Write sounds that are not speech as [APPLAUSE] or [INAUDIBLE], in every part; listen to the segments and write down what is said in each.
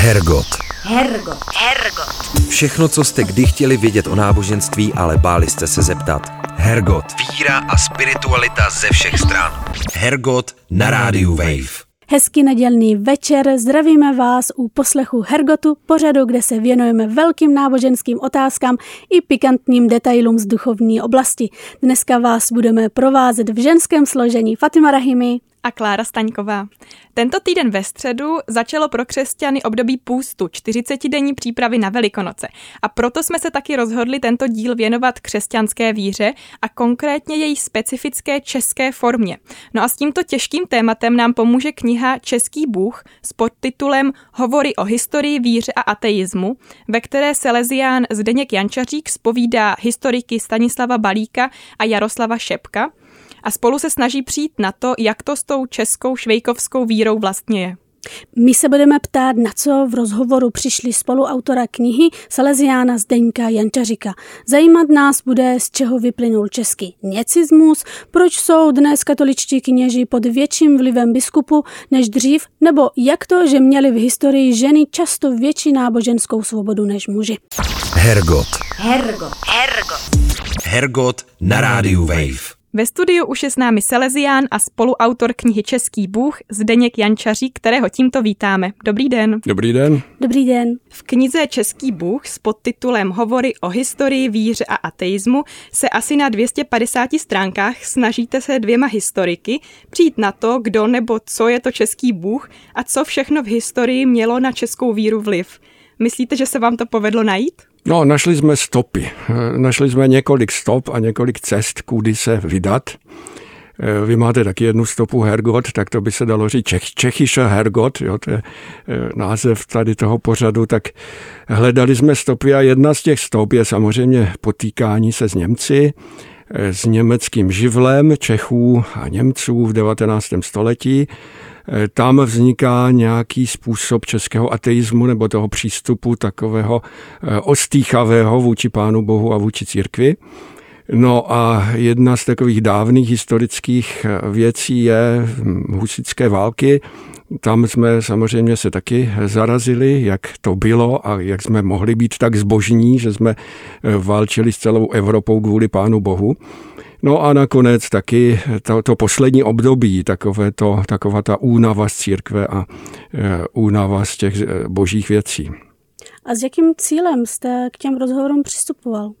Hergot. Hergot. Hergot. Všechno, co jste kdy chtěli vědět o náboženství, ale báli jste se zeptat. Hergot. Víra a spiritualita ze všech stran. Hergot na rádiu Wave. Hezký nedělný večer, zdravíme vás u poslechu Hergotu, pořadu, kde se věnujeme velkým náboženským otázkám i pikantním detailům z duchovní oblasti. Dneska vás budeme provázet v ženském složení Fatima Rahimi a Klára Staňková. Tento týden ve středu začalo pro křesťany období půstu, 40-denní přípravy na Velikonoce. A proto jsme se taky rozhodli tento díl věnovat křesťanské víře a konkrétně její specifické české formě. No a s tímto těžkým tématem nám pomůže kniha Český Bůh s podtitulem Hovory o historii, víře a ateismu, ve které Salesián Zdeněk Jančařík spovídá historiky Stanislava Balíka a Jaroslava Šepka – a spolu se snaží přijít na to, jak to s tou českou švejkovskou vírou vlastně je. My se budeme ptát, na co v rozhovoru přišli spoluautora knihy Salesiána Zdeňka Jančařika. Zajímat nás bude, z čeho vyplynul český necismus, proč jsou dnes katoličtí kněži pod větším vlivem biskupu než dřív, nebo jak to, že měli v historii ženy často větší náboženskou svobodu než muži. Hergot. Hergot. Hergot. Hergot na rádiu Wave. Ve studiu už je s námi Salesián a spoluautor knihy Český Bůh Zdeněk Jančaří, kterého tímto vítáme. Dobrý den. Dobrý den. Dobrý den. V knize Český Bůh s podtitulem Hovory o historii, víře a ateismu se asi na 250 stránkách snažíte se dvěma historiky přijít na to, kdo nebo co je to Český Bůh a co všechno v historii mělo na českou víru vliv. Myslíte, že se vám to povedlo najít? No, našli jsme stopy. Našli jsme několik stop a několik cest, kudy se vydat. Vy máte taky jednu stopu Hergot, tak to by se dalo říct Čech, Čechyše Hergot, jo, to je eh, název tady toho pořadu, tak hledali jsme stopy a jedna z těch stop je samozřejmě potýkání se s Němci, eh, s německým živlem Čechů a Němců v 19. století Eh, tam vzniká nějaký způsob českého ateismu nebo toho přístupu takového eh, ostýchavého vůči Pánu Bohu a vůči církvi. No a jedna z takových dávných historických eh, věcí je hm, husické války. Tam jsme samozřejmě se taky zarazili, jak to bylo a jak jsme mohli být tak zbožní, že jsme válčili s celou Evropou kvůli Pánu Bohu. No a nakonec taky to, to poslední období, takové to, taková ta únava z církve a e, únava z těch e, božích věcí. A s jakým cílem jste k těm rozhovorům přistupoval?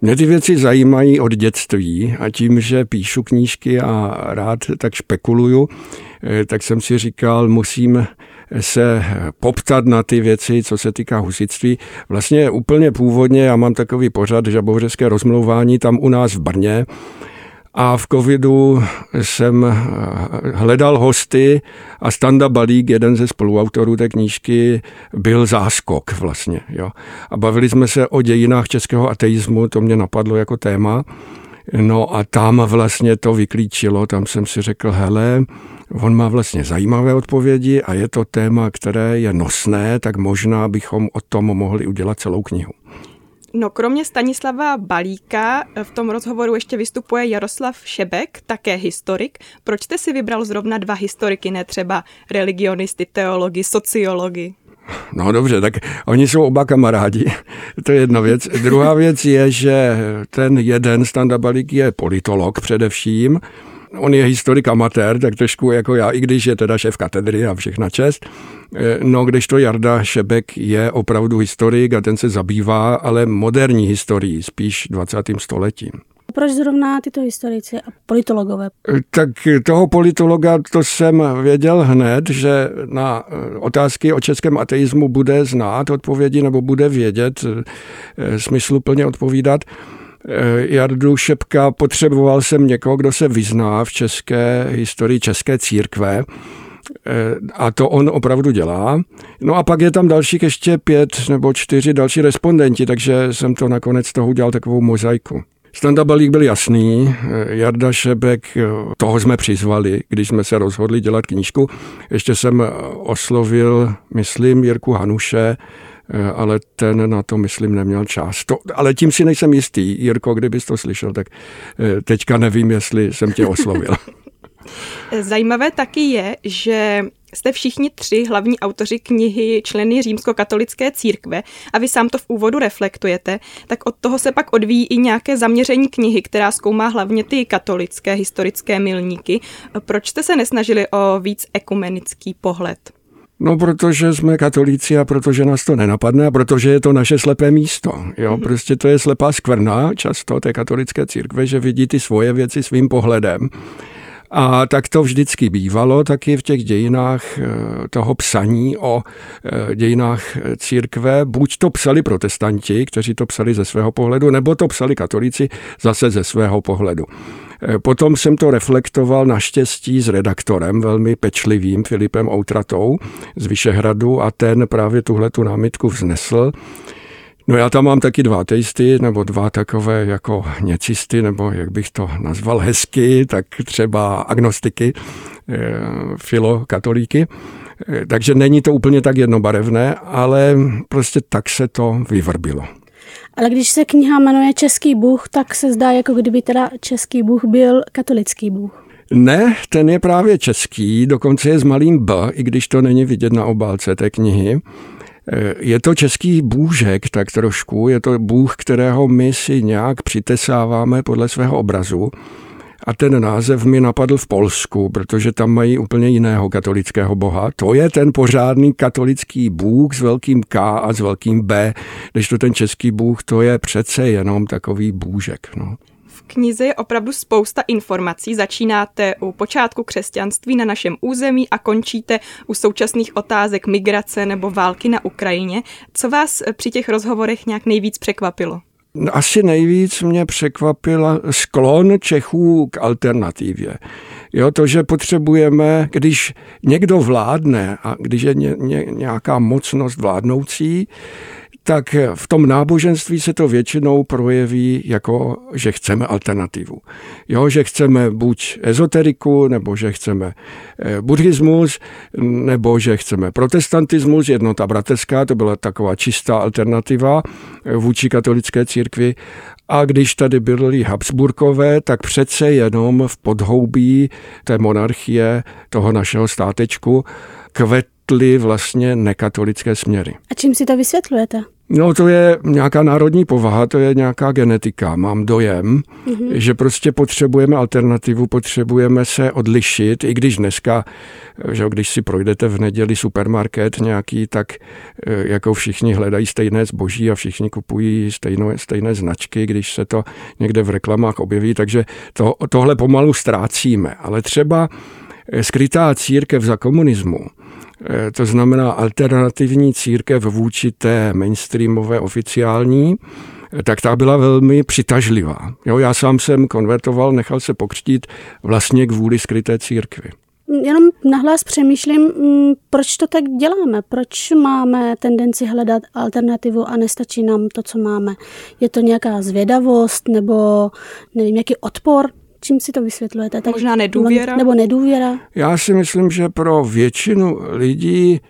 Mě ty věci zajímají od dětství a tím, že píšu knížky a rád tak špekuluju, e, tak jsem si říkal, musím se poptat na ty věci, co se týká husitství. Vlastně úplně původně, já mám takový pořad žabovřeské rozmlouvání tam u nás v Brně, a v covidu jsem hledal hosty a Standa Balík, jeden ze spoluautorů té knížky, byl záskok vlastně. Jo. A bavili jsme se o dějinách českého ateismu, to mě napadlo jako téma. No a tam vlastně to vyklíčilo, tam jsem si řekl, hele, On má vlastně zajímavé odpovědi a je to téma, které je nosné, tak možná bychom o tom mohli udělat celou knihu. No, kromě Stanislava Balíka v tom rozhovoru ještě vystupuje Jaroslav Šebek, také historik. Proč jste si vybral zrovna dva historiky, ne třeba religionisty, teology, sociology? No dobře, tak oni jsou oba kamarádi, [LAUGHS] to je jedna věc. Druhá věc je, že ten jeden Standa Balík je politolog především, On je historik amatér, tak trošku jako já, i když je teda šéf katedry a všechna čest. Eh, no, když to Jarda Šebek je opravdu historik a ten se zabývá, ale moderní historií, spíš 20. stoletím. Proč zrovna tyto historici a politologové? Eh, tak toho politologa to jsem věděl hned, že na eh, otázky o českém ateismu bude znát odpovědi nebo bude vědět, smysluplně odpovídat. Jardu Šepka, potřeboval jsem někoho, kdo se vyzná v české historii české církve, a to on opravdu dělá. No a pak je tam dalších ještě pět nebo čtyři další respondenti, takže jsem to nakonec toho udělal takovou mozaiku. Standa Balík byl jasný, eh, Jarda Šebek, toho jsme přizvali, když jsme se rozhodli dělat knížku. Ještě jsem oslovil, myslím, Jirku Hanuše, Eh, ale ten na to, myslím, neměl čas. To, ale tím si nejsem jistý. Jirko, kdybys to slyšel, tak eh, teďka nevím, jestli jsem tě oslovil. [LAUGHS] Zajímavé taky je, že jste všichni tři hlavní autoři knihy členy římskokatolické církve a vy sám to v úvodu reflektujete, tak od toho se pak odvíjí i nějaké zaměření knihy, která zkoumá hlavně ty katolické historické milníky. Proč jste se nesnažili o víc ekumenický pohled? No, protože jsme katolíci a protože nás to nenapadne a protože je to naše slepé místo. Jo, mhm. prostě to je slepá skvrna často té katolické církve, že vidí ty svoje věci svým pohledem. A tak to vždycky bývalo taky v těch dějinách eh, toho psaní o eh, dějinách církve. Buď to psali protestanti, kteří to psali ze svého pohledu, nebo to psali katolíci zase ze svého pohledu. Eh, potom jsem to reflektoval naštěstí s redaktorem, velmi pečlivým Filipem Outratou z Vyšehradu a ten právě tuhle tu námitku vznesl. No já tam mám taky dva teisty, nebo dva takové jako něcisty, nebo jak bych to nazval hezky, tak třeba agnostiky, eh, filokatolíky. Eh, takže není to úplně tak jednobarevné, ale prostě tak se to vyvrbilo. Ale když se kniha jmenuje Český Bůh, tak se zdá, jako kdyby teda Český Bůh byl katolický Bůh. Ne, ten je právě český, dokonce je s malým B, i když to není vidět na obálce té knihy. Eh, je to český bůžek tak trošku, je to bůh, kterého my si nějak přitesáváme podle svého obrazu. A ten název mi napadl v Polsku, protože tam mají úplně jiného katolického boha. To je ten pořádný katolický bůh s velkým K a s velkým B, když to ten český bůh, to je přece jenom takový bůžek. No knize je opravdu spousta informací. Začínáte u počátku křesťanství na našem území a končíte u současných otázek migrace nebo války na Ukrajině. Co vás při těch rozhovorech nějak nejvíc překvapilo? Asi nejvíc mě překvapila sklon Čechů k alternativě. Jo, to, že potřebujeme, když někdo vládne a když je ně, ně, nějaká mocnost vládnoucí, tak v tom náboženství se to většinou projeví jako, že chceme alternativu. Jo, že chceme buď ezoteriku, nebo že chceme eh, buddhismus, nebo že chceme protestantismus, jednota bratrská, to byla taková čistá alternativa eh, vůči katolické církvi. A když tady byli Habsburkové, tak přece jenom v podhoubí té monarchie, toho našeho státečku, kvetly vlastně nekatolické směry. A čím si to vysvětlujete? No to je nějaká národní povaha, to je nějaká genetika. Mám dojem, mm-hmm. že prostě potřebujeme alternativu, potřebujeme se odlišit, i když dneska, že když si projdete v neděli supermarket nějaký, tak eh, jako všichni hledají stejné zboží a všichni kupují stejné, stejné značky, když se to někde v reklamách objeví, takže to, tohle pomalu ztrácíme. Ale třeba eh, skrytá církev za komunismu, to znamená alternativní církev vůči té mainstreamové oficiální, eh, tak ta byla velmi přitažlivá. Jo, já sám jsem konvertoval, nechal se pokřtít vlastně kvůli skryté církvi. Jenom nahlas přemýšlím, mm, proč to tak děláme, proč máme tendenci hledat alternativu a nestačí nám to, co máme. Je to nějaká zvědavost nebo nevím, nějaký odpor Čím si to vysvětlujete? Tak, Možná nedůvěra? Nebo nedůvěra? Já si myslím, že pro většinu lidí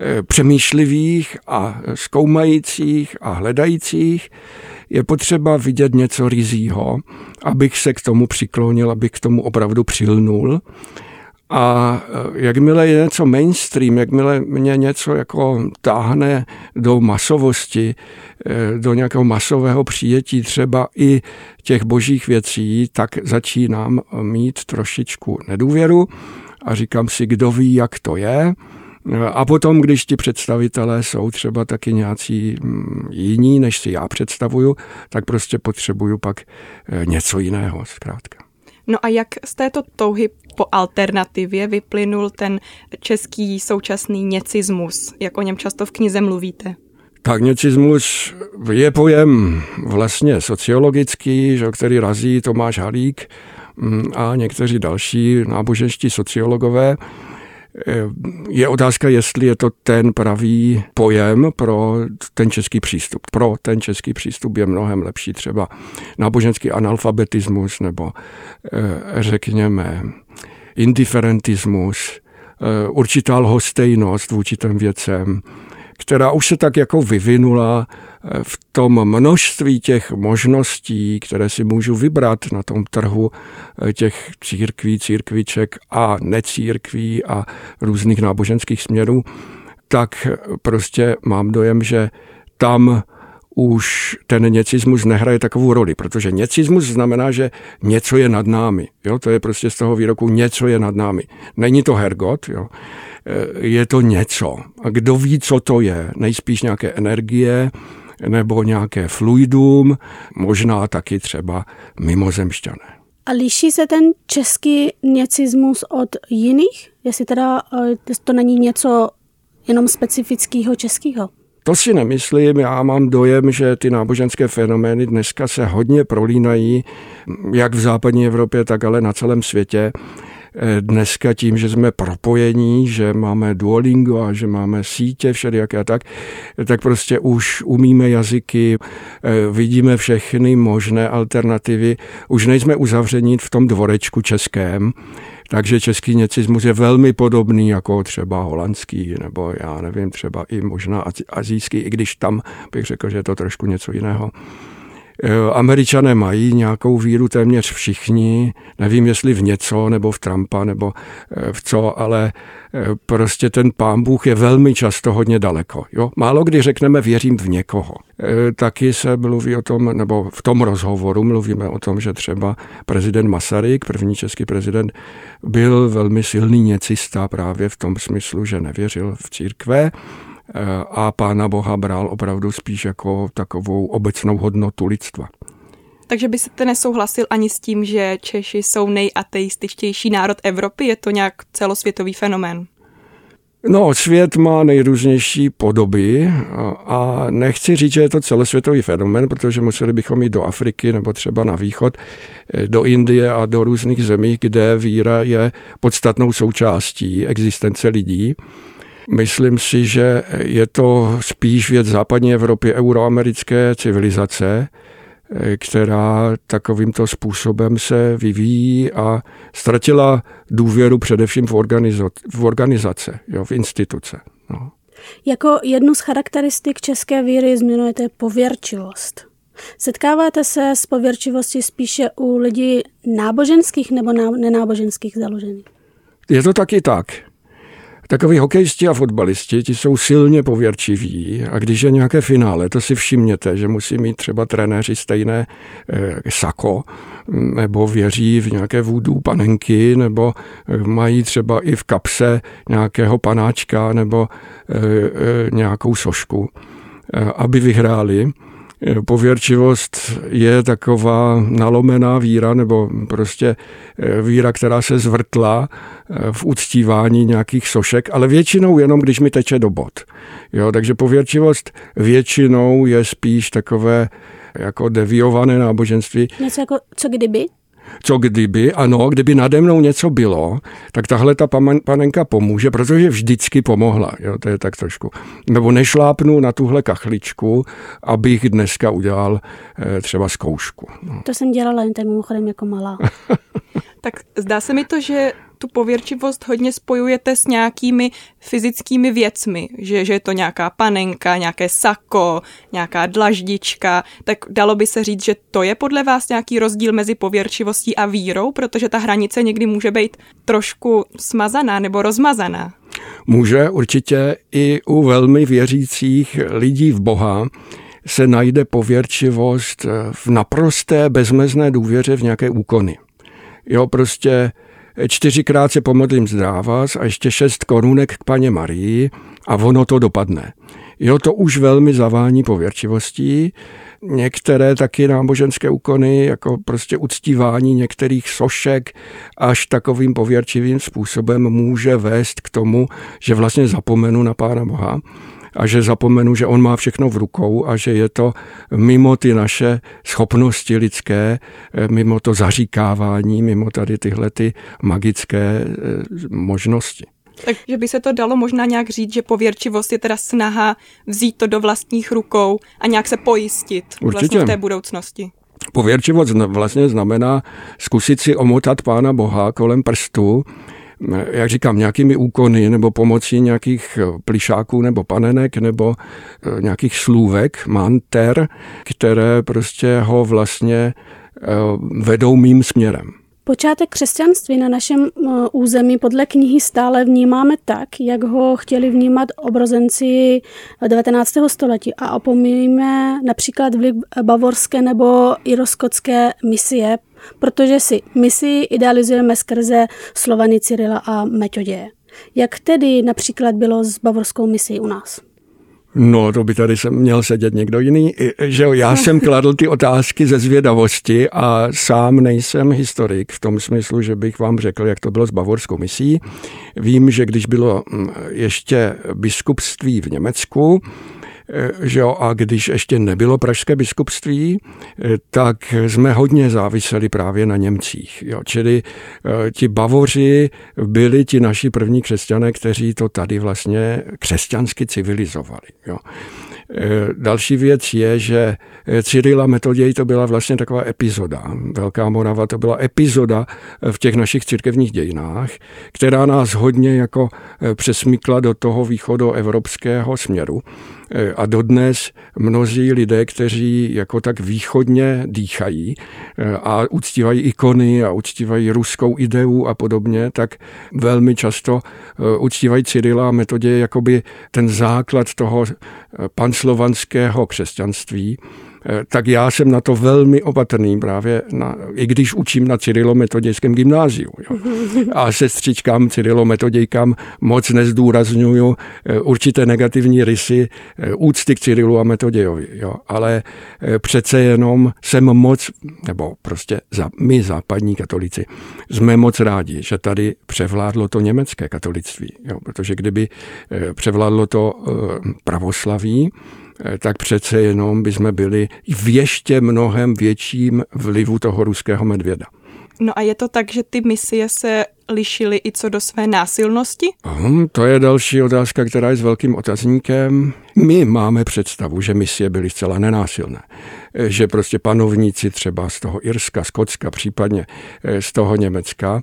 eh, přemýšlivých a zkoumajících a hledajících je potřeba vidět něco rizího, abych se k tomu přiklonil, abych k tomu opravdu přilnul. A eh, jakmile je něco mainstream, jakmile mě něco jako táhne do masovosti, do nějakého masového přijetí třeba i těch božích věcí, tak začínám mít trošičku nedůvěru a říkám si, kdo ví, jak to je. A potom, když ti představitelé jsou třeba taky nějací mm, jiní, než si já představuju, tak prostě potřebuju pak eh, něco jiného zkrátka. No a jak z této touhy po alternativě vyplynul ten český současný něcismus, jak o něm často v knize mluvíte? Tak něcismus je pojem vlastně sociologický, že, který razí Tomáš Halík mm, a někteří další náboženští sociologové. Eh, je otázka, jestli je to ten pravý pojem pro ten český přístup. Pro ten český přístup je mnohem lepší třeba náboženský analfabetismus nebo eh, řekněme indiferentismus, eh, určitá lhostejnost vůči těm věcem, která už se tak jako vyvinula eh, v tom množství těch možností, které si můžu vybrat na tom trhu eh, těch církví, církviček a necírkví a různých náboženských směrů, tak prostě mám dojem, že tam už ten něcismus nehraje takovou roli, protože něcismus znamená, že něco je nad námi. Jo? To je prostě z toho výroku něco je nad námi. Není to hergot, jo? Je to něco. A kdo ví, co to je? Nejspíš nějaké energie, nebo nějaké fluidum, možná taky třeba mimozemšťané. A liší se ten český něcismus od jiných? Jestli teda e, to není něco jenom specifického českého? To si nemyslím, já mám dojem, že ty náboženské fenomény dneska se hodně prolínají, jak v západní Evropě, tak ale na celém světě. Eh, dneska tím, že jsme propojení, že máme Duolingo a že máme sítě všelijaké a tak, tak prostě už umíme jazyky, eh, vidíme všechny možné alternativy, už nejsme uzavření v tom dvorečku českém, takže český něcismus je velmi podobný jako třeba holandský, nebo já nevím, třeba i možná azijský, i když tam bych řekl, že je to trošku něco jiného. Eh, Američané mají nějakou víru téměř všichni, nevím jestli v něco, nebo v Trumpa, nebo eh, v co, ale eh, prostě ten pán Bůh je velmi často hodně daleko. Jo? Málo kdy řekneme věřím v někoho. Taky se mluví o tom, nebo v tom rozhovoru mluvíme o tom, že třeba prezident Masaryk, první český prezident, byl velmi silný něcista právě v tom smyslu, že nevěřil v církve, a Pána Boha bral opravdu spíš jako takovou obecnou hodnotu lidstva. Takže byste nesouhlasil ani s tím, že Češi jsou nejateističtější národ Evropy? Je to nějak celosvětový fenomén? No, svět má nejrůznější podoby a nechci říct, že je to celosvětový fenomen, protože museli bychom jít do Afriky nebo třeba na východ, eh, do Indie a do různých zemí, kde víra je podstatnou součástí existence lidí. Myslím si, že je to spíš věc západní Evropy, euroamerické civilizace, která takovýmto způsobem se vyvíjí a ztratila důvěru především v, organizo- v organizace, jo, v instituce. No. Jako jednu z charakteristik české víry zmiňujete pověrčivost. Setkáváte se s pověrčivostí spíše u lidí náboženských nebo nenáboženských založených? Je to taky tak. Takoví hokejisti a fotbalisti, ti jsou silně pověrčiví a když je nějaké finále, to si všimněte, že musí mít třeba trenéři stejné e, sako, nebo věří v nějaké vůdů panenky, nebo eh, mají třeba i v kapse nějakého panáčka nebo e, e, nějakou sošku, e, aby vyhráli pověrčivost je taková nalomená víra nebo prostě eh, víra, která se zvrtla eh, v uctívání nějakých sošek, ale většinou jenom, když mi teče do bod. Jo, takže pověrčivost většinou je spíš takové jako deviované náboženství. Něco jako co kdyby? Co kdyby, ano, kdyby nade mnou něco bylo, tak tahle ta panenka pomůže, protože vždycky pomohla, jo, to je tak trošku. Nebo nešlápnu na tuhle kachličku, abych dneska udělal e, třeba zkoušku. No. To jsem dělala jen tak mimochodem jako malá. [LAUGHS] tak zdá se mi to, že tu pověrčivost hodně spojujete s nějakými fyzickými věcmi, že, že je to nějaká panenka, nějaké sako, nějaká dlaždička, tak dalo by se říct, že to je podle vás nějaký rozdíl mezi pověrčivostí a vírou, protože ta hranice někdy může být trošku smazaná nebo rozmazaná. Může určitě i u velmi věřících lidí v Boha se najde pověrčivost v naprosté bezmezné důvěře v nějaké úkony. Jo, prostě čtyřikrát se pomodlím zdrávas a ještě šest korunek k paně Marii a ono to dopadne. Jo, to už velmi zavání pověrčivostí. Některé taky náboženské úkony, jako prostě uctívání některých sošek až takovým pověrčivým způsobem může vést k tomu, že vlastně zapomenu na Pána Boha a že zapomenu, že on má všechno v rukou a že je to mimo ty naše schopnosti lidské, eh, mimo to zaříkávání, mimo tady tyhle ty magické eh, možnosti. Takže by se to dalo možná nějak říct, že pověrčivost je teda snaha vzít to do vlastních rukou a nějak se pojistit Určitě. vlastně v té budoucnosti. Pověrčivost vlastně znamená zkusit si omotat Pána Boha kolem prstu, jak říkám, nějakými úkony nebo pomocí nějakých plišáků nebo panenek nebo nějakých slůvek, manter, které prostě ho vlastně vedou mým směrem. Počátek křesťanství na našem eh, území podle knihy stále vnímáme tak, jak ho chtěli vnímat obrozenci 19. století a opomíjíme například vliv bavorské nebo iroskotské misie, protože si misi idealizujeme skrze Slovany Cyrila a Metoděje. Jak tedy například bylo s bavorskou misií u nás? No, to by tady jsem měl sedět někdo jiný. Že já jsem kladl ty otázky ze zvědavosti a sám nejsem historik v tom smyslu, že bych vám řekl, jak to bylo s bavorskou misí. Vím, že když bylo mm, ještě biskupství v Německu, že jo, a když ještě nebylo pražské biskupství, eh, tak jsme hodně záviseli právě na Němcích. Jo. Čili eh, ti bavoři byli ti naši první křesťané, kteří to tady vlastně křesťansky civilizovali. Jo. Další věc je, že Cyrila Metoděj to byla vlastně taková epizoda. Velká Morava to byla epizoda v těch našich církevních dějinách, která nás hodně jako přesmykla do toho východoevropského směru. Eh, a dodnes mnozí lidé, kteří jako tak východně dýchají eh, a uctívají ikony a uctívají ruskou ideu a podobně, tak velmi často eh, uctívají Cyrila a metodě jakoby ten základ toho panslovanského křesťanství, tak já jsem na to velmi opatrný právě, na, i když učím na Cyrilometodějském gymnáziu. Jo. [LAUGHS] A sestřičkám, Cyrilometodějkám moc nezdůraznuju eh, určité negativní rysy eh, úcty k Cyrilu a Metodějovi. Jo. Ale přece jenom jsem moc, nebo prostě za, my západní katolici, jsme moc rádi, že tady převládlo to německé katolictví. Jo. Protože kdyby převládlo to pravoslaví, Eh, tak přece jenom bychom byli v ještě mnohem větším vlivu toho ruského medvěda. No a je to tak, že ty misie se lišily i co do své násilnosti? Hmm, to je další otázka, která je s velkým otazníkem. My máme představu, že misie byly zcela nenásilné. Eh, že prostě panovníci třeba z toho Irska, Skotska, případně eh, z toho Německa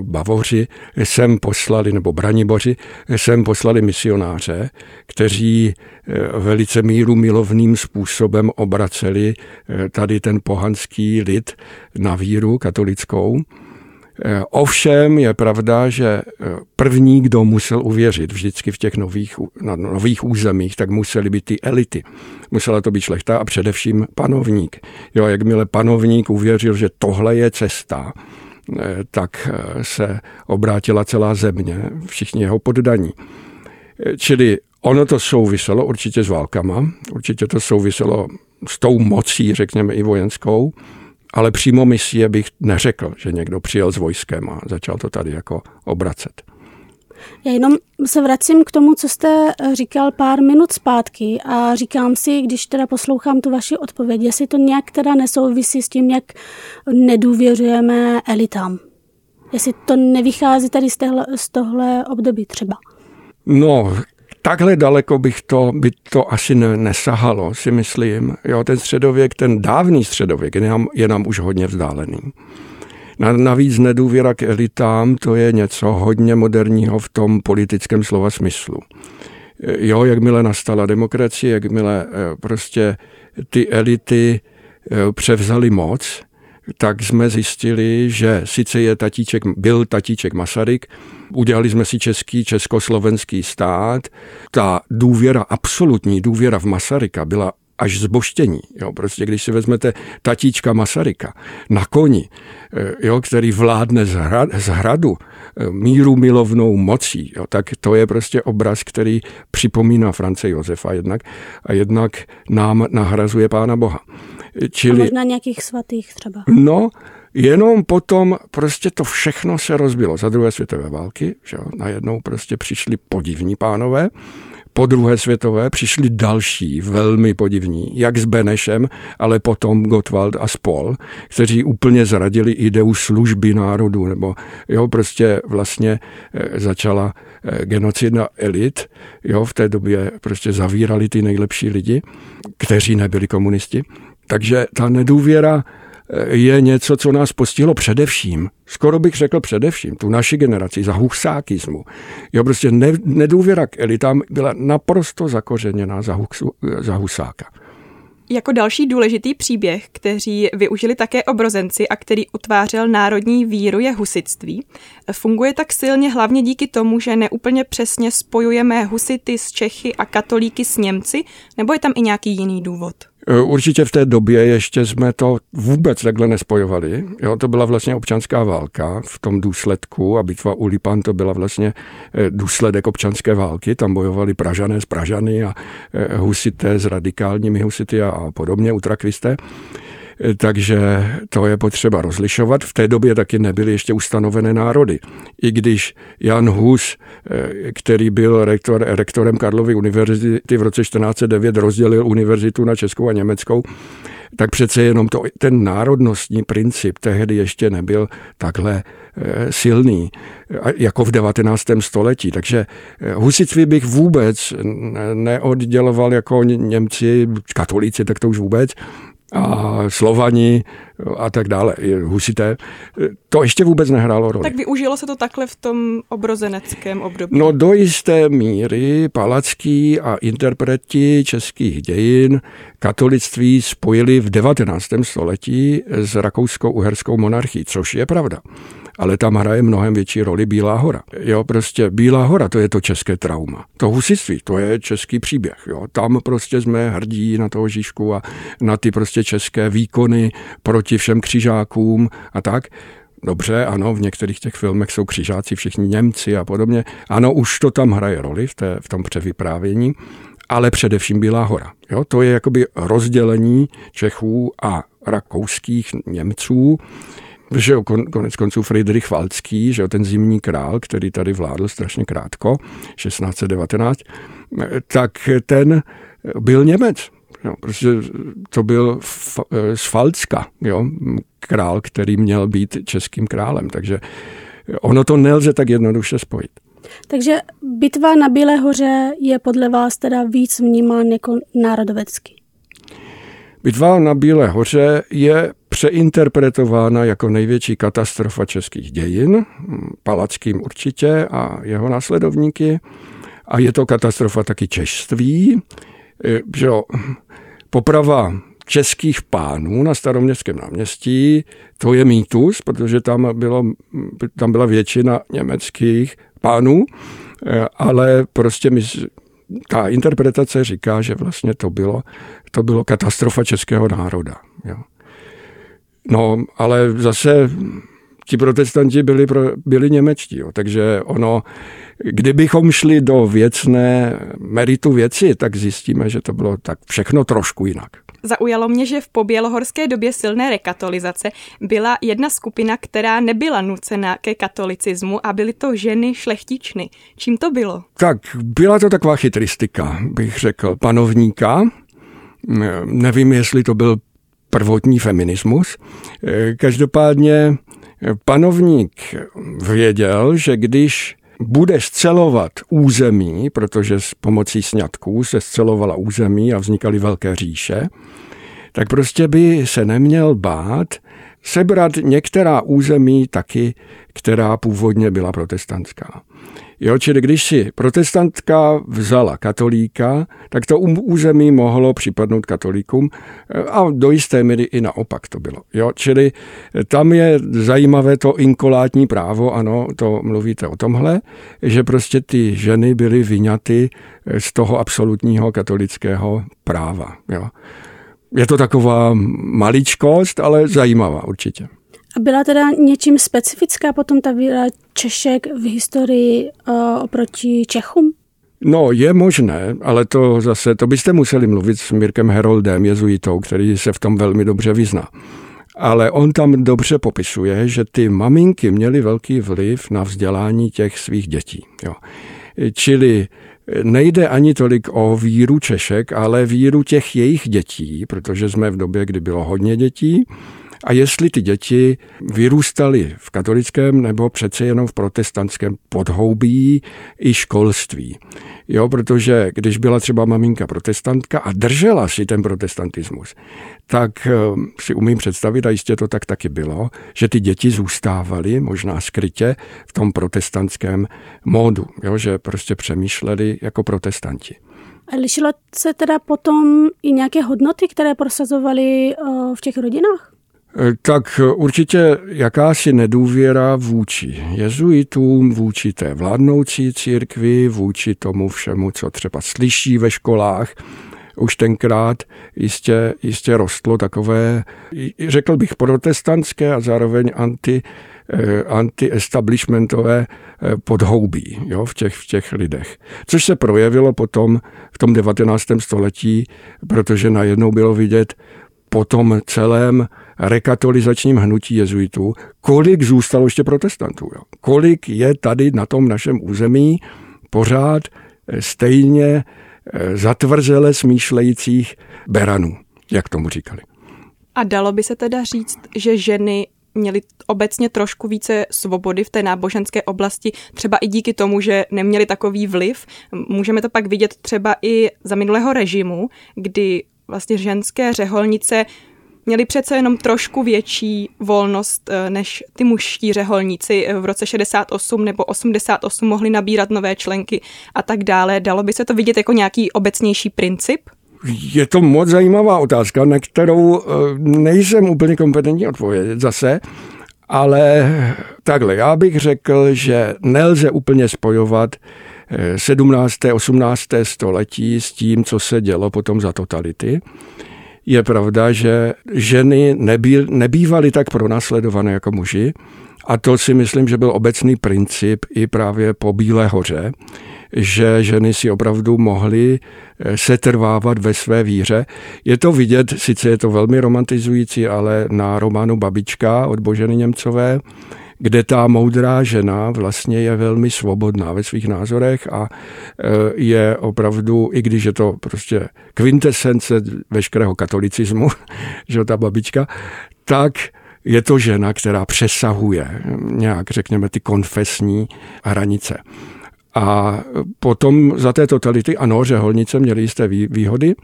Bavoři sem poslali, nebo Braniboři sem poslali misionáře, kteří eh, velice míru milovným způsobem obraceli eh, tady ten pohanský lid na víru katolickou. Eh, ovšem je pravda, že první, kdo musel uvěřit vždycky v těch nových, na nových územích, tak museli být ty elity. Musela to být šlechta a především panovník. Jo, jakmile panovník uvěřil, že tohle je cesta, tak eh, se obrátila celá země, všichni jeho poddaní. Eh, čili ono to souviselo určitě s válkama, určitě to souviselo s tou mocí, řekněme i vojenskou, ale přímo misie bych neřekl, že někdo přijel s vojskem a začal to tady jako obracet. Já jenom se vracím k tomu, co jste eh, říkal pár minut zpátky a říkám si, když teda poslouchám tu vaši odpověď, jestli to nějak teda nesouvisí s tím, jak nedůvěřujeme elitám. Jestli to nevychází tady z, téhle, z tohle období třeba. No, takhle daleko bych to, by to asi ne, nesahalo, si myslím. Jo, ten středověk, ten dávný středověk je nám, je nám už hodně vzdálený. Navíc nedůvěra k elitám, to je něco hodně moderního v tom politickém slova smyslu. Jo, jakmile nastala demokracie, jakmile eh, prostě ty elity eh, převzali moc, tak jsme zjistili, že sice je tatíček, byl tatíček Masaryk, udělali jsme si český, československý stát, ta důvěra, absolutní důvěra v Masaryka byla až zboštění. Jo, prostě když si vezmete tatíčka Masaryka na koni, eh, jo, který vládne z, hrad, z hradu eh, míru milovnou mocí, jo, tak to je prostě obraz, který připomíná France Josefa jednak a jednak nám nahrazuje Pána Boha. Čili, a možná nějakých svatých třeba. No, Jenom potom prostě to všechno se rozbilo za druhé světové války, že jo, najednou prostě přišli podivní pánové, po druhé světové přišli další, velmi podivní, jak s Benešem, ale potom Gottwald a Spol, kteří úplně zradili ideu služby národu, nebo jo, prostě vlastně eh, začala eh, genocida elit, jo, v té době prostě zavírali ty nejlepší lidi, kteří nebyli komunisti. Takže ta nedůvěra je něco, co nás postihlo především, skoro bych řekl především, tu naši generaci za husákismu. Jo, prostě ne, nedůvěra k elitám byla naprosto zakořeněná za, huksu, za husáka. Jako další důležitý příběh, kteří využili také obrozenci a který utvářel národní víru je husitství. Funguje tak silně hlavně díky tomu, že neúplně přesně spojujeme husity s Čechy a katolíky s Němci, nebo je tam i nějaký jiný důvod? E, určitě v té době ještě jsme to vůbec takhle nespojovali. Jo, to byla vlastně občanská válka v tom důsledku a bitva u Lipan to byla vlastně e, důsledek občanské války. Tam bojovali Pražané s Pražany a e, husité s radikálními husity a podobně, utrakvisté. Takže to je potřeba rozlišovat. V té době taky nebyly ještě ustanovené národy. I když Jan Hus, eh, který byl rektor, rektorem Karlovy univerzity v roce 1409 rozdělil univerzitu na Českou a Německou, tak přece jenom to, ten národnostní princip tehdy ještě nebyl takhle eh, silný, jako v 19. století. Takže eh, husitství bych vůbec neodděloval jako Němci, katolíci, tak to už vůbec, a Slovani a tak dále, husité, to ještě vůbec nehrálo roli. Tak využilo se to takhle v tom obrozeneckém období? No do jisté míry palacký a interpreti českých dějin katolictví spojili v 19. století s rakouskou uherskou monarchií, což je pravda ale tam hraje mnohem větší roli Bílá hora. Jo, prostě Bílá hora, to je to české trauma. To husitství, to je český příběh. Jo. Tam prostě jsme hrdí na toho Žižku a na ty prostě české výkony proti všem křižákům a tak. Dobře, ano, v některých těch filmech jsou křižáci všichni Němci a podobně. Ano, už to tam hraje roli v, té, v tom převyprávění, ale především Bílá hora. Jo, to je jakoby rozdělení Čechů a rakouských Němců že jo, konec konců Friedrich Valcký, že jo, ten zimní král, který tady vládl strašně krátko, 1619, tak ten byl Němec. Jo, prostě to byl z Falcka, jo, král, který měl být českým králem, takže ono to nelze tak jednoduše spojit. Takže bitva na Bílé hoře je podle vás teda víc vnímán jako národovecký? Bitva na Bílé hoře je přeinterpretována jako největší katastrofa českých dějin, Palackým určitě a jeho následovníky. A je to katastrofa taky češství, e, že poprava českých pánů na staroměstském náměstí, to je mýtus, protože tam, bylo, tam byla většina německých pánů, e, ale prostě my, ta interpretace říká, že vlastně to bylo, to bylo katastrofa českého národa. Jo. No, ale zase ti protestanti byli, pro, byli němečtí, jo. takže ono, kdybychom šli do věcné meritu věci, tak zjistíme, že to bylo tak všechno trošku jinak. Zaujalo mě, že v pobělohorské době silné rekatolizace byla jedna skupina, která nebyla nucena ke katolicismu a byly to ženy šlechtičny. Čím to bylo? Tak, byla to taková chytristika, bych řekl, panovníka. Nevím, jestli to byl prvotní feminismus. Eh, každopádně eh, panovník věděl, že když bude scelovat území, protože s pomocí sňatků se scelovala území a vznikaly velké říše, tak prostě by se neměl bát sebrat některá území taky, která původně byla protestantská. Jo, čili když si protestantka vzala katolíka, tak to území mohlo připadnout katolíkům a do jisté míry i naopak to bylo. Jo, čili tam je zajímavé to inkolátní právo, ano, to mluvíte o tomhle, že prostě ty ženy byly vyňaty z toho absolutního katolického práva. Jo. Je to taková maličkost, ale zajímavá určitě. A byla teda něčím specifická potom ta víra Češek v historii uh, oproti Čechům? No, je možné, ale to zase, to byste museli mluvit s Mirkem Heroldem, jezuitou, který se v tom velmi dobře vyzná. Ale on tam dobře popisuje, že ty maminky měly velký vliv na vzdělání těch svých dětí. Jo. Čili nejde ani tolik o víru Češek, ale víru těch jejich dětí, protože jsme v době, kdy bylo hodně dětí, A jestli ty děti vyrůstaly v katolickém nebo přece jenom v protestantském podhoubí i školství. Jo, protože když byla třeba maminka protestantka a držela si ten protestantismus, tak eh, si umím představit, a jistě to tak taky bylo, že ty děti zůstávaly možná skrytě v tom protestantském módu, jo, že prostě přemýšleli jako protestanti. A lišilo se teda potom i nějaké hodnoty, které prosazovali eh, v těch rodinách? Eh, tak určitě jakási nedůvěra vůči jezuitům, vůči té vládnoucí církvi, vůči tomu všemu, co třeba slyší ve školách. Už tenkrát jistě, jistě rostlo takové, řekl bych, protestantské a zároveň anti, eh, anti-establishmentové eh, podhoubí jo, v, těch, v těch lidech. Což se projevilo potom v tom 19. století, protože najednou bylo vidět po tom celém rekatolizačním hnutí jezuitů, kolik zůstalo ještě protestantů. Jo? Kolik je tady na tom našem území pořád eh, stejně eh, zatvrzele smýšlejících beranů, jak tomu říkali. A dalo by se teda říct, že ženy měli obecně trošku více svobody v té náboženské oblasti, třeba i díky tomu, že neměli takový vliv. Můžeme to pak vidět třeba i za minulého režimu, kdy vlastně ženské řeholnice měli přece jenom trošku větší volnost eh, než ty mužští řeholníci v roce 68 nebo 88 mohli nabírat nové členky a tak dále. Dalo by se to vidět jako nějaký obecnější princip? Je to moc zajímavá otázka, na kterou eh, nejsem úplně kompetentní odpovědět zase, ale takhle, já bych řekl, že nelze úplně spojovat 17. Eh, 18. století s tím, co se dělo potom za totality je pravda, že ženy nebý, nebývaly tak pronásledované jako muži. A to si myslím, že byl obecný princip i právě po Bílé hoře, že ženy si opravdu mohly eh, setrvávat ve své víře. Je to vidět, sice je to velmi romantizující, ale na románu Babička od Boženy Němcové, kde ta moudrá žena vlastně je velmi svobodná ve svých názorech a e, je opravdu, i když je to prostě kvintesence veškerého katolicismu, [LAUGHS] že ta babička, tak je to žena, která přesahuje nějak, řekněme, ty konfesní hranice. A potom za té totality, ano, řeholnice měly jisté výhody,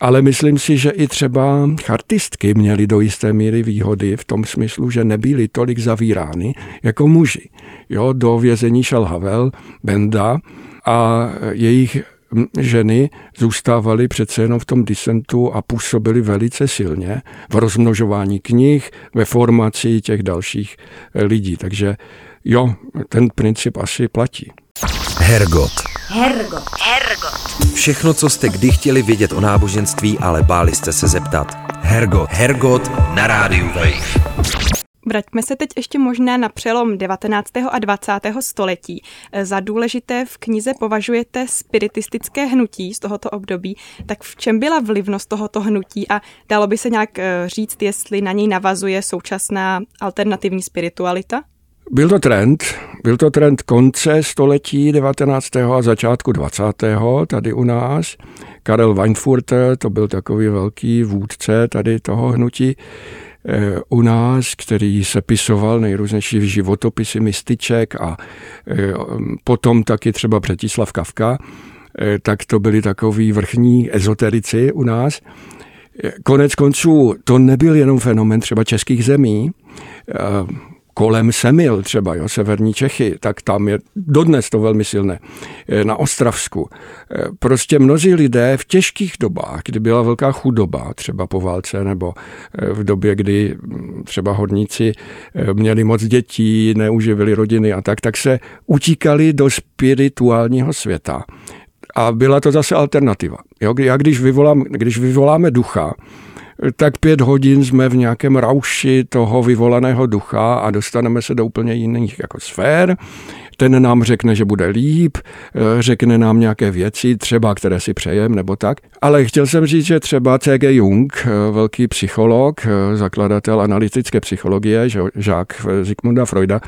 ale myslím si, že i třeba chartistky měly do jisté míry výhody v tom smyslu, že nebyly tolik zavírány jako muži. Jo, do vězení šel Havel, Benda a jejich ženy zůstávaly přece jenom v tom disentu a působily velice silně v rozmnožování knih, ve formaci těch dalších lidí. Takže jo, ten princip asi platí. Hergot. Hergot. Hergot. Všechno, co jste kdy chtěli vědět o náboženství, ale báli jste se zeptat. Hergot. Hergot na rádiu Wave. Vraťme se teď ještě možná na přelom 19. a 20. století. Za důležité v knize považujete spiritistické hnutí z tohoto období. Tak v čem byla vlivnost tohoto hnutí a dalo by se nějak eh, říct, jestli na něj navazuje současná alternativní spiritualita? Byl to trend, byl to trend konce století 19. a začátku 20. tady u nás. Karel Weinfurter, to byl takový velký vůdce tady toho hnutí eh, u nás, který se pisoval nejrůznější životopisy mystiček a eh, potom taky třeba Břetislav Kavka, eh, tak to byli takový vrchní ezoterici u nás. Konec konců to nebyl jenom fenomen třeba českých zemí, kolem Semil třeba, jo, severní Čechy, tak tam je dodnes to velmi silné. Na Ostravsku. E, prostě mnozí lidé v těžkých dobách, kdy byla velká chudoba, třeba po válce nebo e, v době, kdy třeba hodníci e, měli moc dětí, neuživili rodiny a tak, tak se utíkali do spirituálního světa. A byla to zase alternativa. Jo, já když, vyvolám, když vyvoláme ducha, tak pět hodin jsme v nějakém rauši toho vyvolaného ducha a dostaneme se do úplně jiných jako sfér. Ten nám řekne, že bude líp, eh, řekne nám nějaké věci, třeba které si přejem nebo tak. Ale chtěl jsem říct, že třeba C.G. Jung, eh, velký psycholog, eh, zakladatel analytické psychologie, žák Zygmunda Freuda,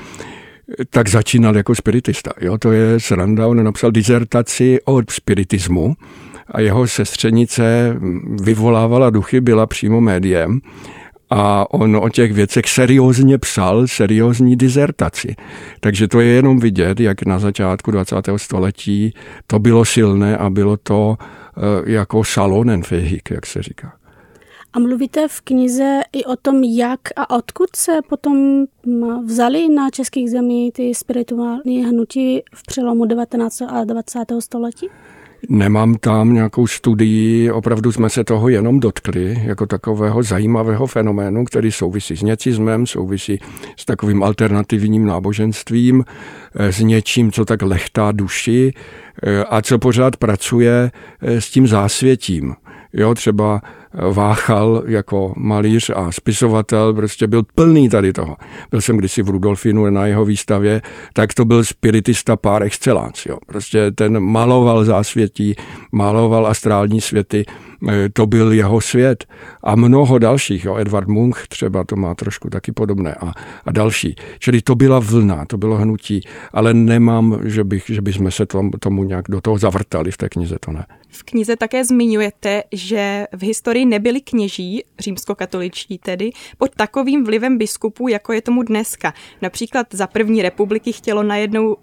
tak začínal jako spiritista. Jo, to je sranda, on napsal dizertaci o spiritismu a jeho sestřenice vyvolávala duchy, byla přímo médiem a on o těch věcech seriózně psal seriózní dizertaci. Takže to je jenom vidět, jak na začátku 20. století to bylo silné a bylo to eh, jako salonenfähig, jak se říká. A mluvíte v knize i o tom, jak a odkud se potom vzali na českých zemí ty spirituální hnutí v přelomu 19. a 20. století? Nemám tam nějakou studii, opravdu jsme se toho jenom dotkli, jako takového zajímavého fenoménu, který souvisí s něcismem, souvisí s takovým alternativním náboženstvím, eh, s něčím, co tak lechtá duši eh, a co pořád pracuje eh, s tím zásvětím. Jo, třeba Váchal jako malíř a spisovatel prostě byl plný tady toho. Byl jsem kdysi v Rudolfinu na jeho výstavě, tak to byl spiritista par excellence. Jo. Prostě ten maloval zásvětí, maloval astrální světy, e, to byl jeho svět. A mnoho dalších, jo. Edward Munch třeba to má trošku taky podobné a, a další. Čili to byla vlna, to bylo hnutí, ale nemám, že, bych, že bychom se tomu, tomu nějak do toho zavrtali v té knize, to ne. V knize také zmiňujete, že v historii nebyli kněží, římskokatoličtí tedy, pod takovým vlivem biskupů, jako je tomu dneska. Například za první republiky chtělo najednou uh,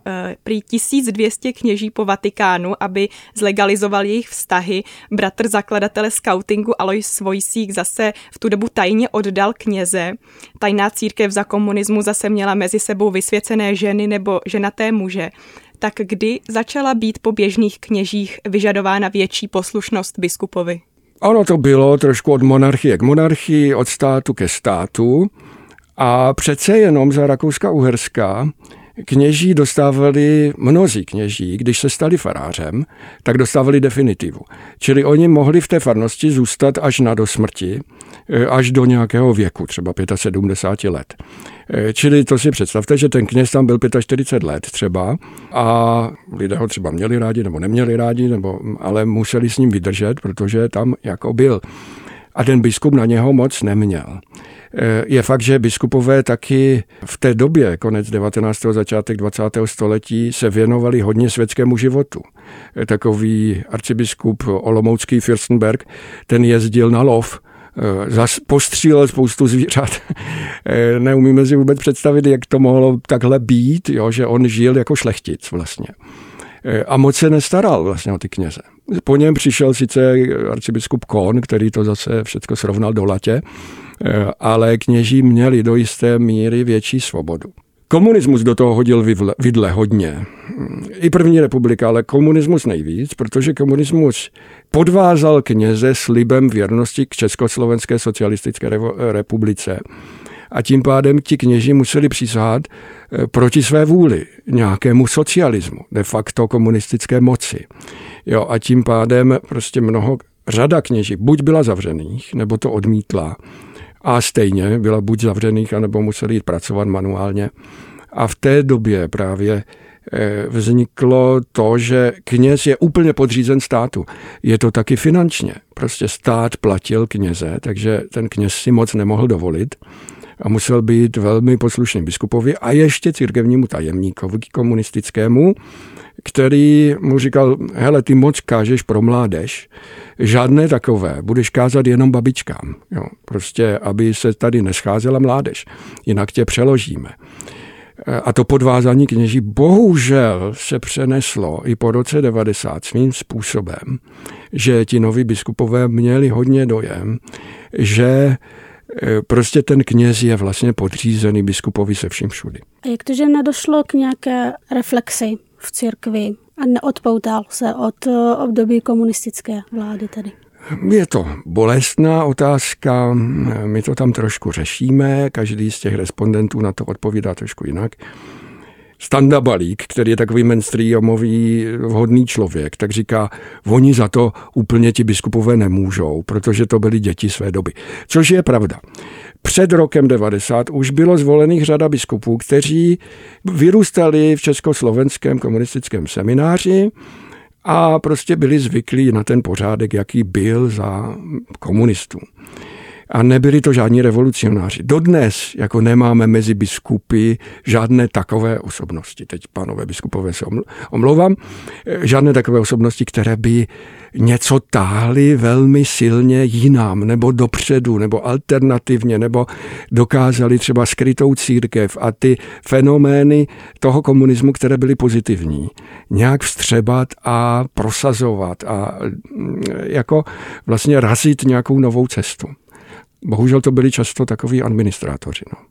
prý 1200 kněží po Vatikánu, aby zlegalizoval jejich vztahy. Bratr zakladatele skautingu Alois Svojsík zase v tu dobu tajně oddal kněze. Tajná církev za komunismu zase měla mezi sebou vysvěcené ženy nebo ženaté muže tak kdy začala být po běžných kněžích vyžadována větší poslušnost biskupovi? Ono to bylo trošku od monarchie k monarchii, od státu ke státu a přece jenom za Rakouska-Uherska kněží dostávali, mnozí kněží, když se stali farářem, tak dostávali definitivu. Čili oni mohli v té farnosti zůstat až na do smrti, eh, až do nějakého věku, třeba 75 let. Eh, čili to si představte, že ten kněz tam byl 45 let třeba a lidé ho třeba měli rádi nebo neměli rádi, nebo, ale museli s ním vydržet, protože tam jako byl. A ten biskup na něho moc neměl. Eh, je fakt, že biskupové taky v té době, konec 19. začátek 20. století, se věnovali hodně světskému životu. Eh, takový arcibiskup Olomoucký Fürstenberg, ten jezdil na lov Eh, postřílel spoustu zvířat. [LAUGHS] Eh, neumíme si vůbec představit, jak to mohlo takhle být, jo, že on žil jako šlechtic vlastně. Eh, a moc se nestaral vlastně o ty kněze. Po něm přišel sice arcibiskup Kohn, který to zase všechno srovnal do latě, ale kněží měli do jisté míry větší svobodu. Komunismus do toho hodil vidle, hodně. I první republika, ale komunismus nejvíc, protože komunismus podvázal kněze slibem věrnosti k Československé socialistické republice. A tím pádem ti kněži museli přísahat eh, proti své vůli nějakému socialismu, de facto komunistické moci. Jo, a tím pádem prostě mnoho, řada kněží buď byla zavřených, nebo to odmítla a stejně byla buď zavřených, anebo museli jít pracovat manuálně. A v té době právě eh, vzniklo to, že kněz je úplně podřízen státu. Je to taky finančně. Prostě stát platil kněze, takže ten kněz si moc nemohl dovolit a musel být velmi poslušný biskupovi a ještě církevnímu tajemníkovi komunistickému, který mu říkal, hele, ty moc kážeš pro mládež, žádné takové, budeš kázat jenom babičkám, jo, prostě, aby se tady nescházela mládež, jinak tě přeložíme. A to podvázání kněží bohužel se přeneslo i po roce 90 svým způsobem, že ti noví biskupové měli hodně dojem, že prostě ten kněz je vlastně podřízený biskupovi se vším všudy. A jak to, že nedošlo k nějaké reflexi v církvi a neodpoutal se od eh, období komunistické vlády tady? Je to bolestná otázka, my to tam trošku řešíme, každý z těch respondentů na to odpovídá trošku jinak. Standa Balík, který je takový mainstreamový vhodný člověk, tak říká, oni za to úplně ti biskupové nemůžou, protože to byly děti své doby. Což je pravda. Před rokem 90 už bylo zvolených řada biskupů, kteří vyrůstali v československém komunistickém semináři a prostě byli zvyklí na ten pořádek, jaký byl za komunistů. A nebyli to žádní revolucionáři. Dodnes jako nemáme mezi biskupy žádné takové osobnosti. Teď pánové biskupové se omlouvám. Žádné takové osobnosti, které by něco táhli velmi silně jinam, nebo dopředu, nebo alternativně, nebo dokázali třeba skrytou církev a ty fenomény toho komunismu, které byly pozitivní, nějak vstřebat a prosazovat a mm, jako vlastně razit nějakou novou cestu. Bohužel to byli často takoví administrátoři. No.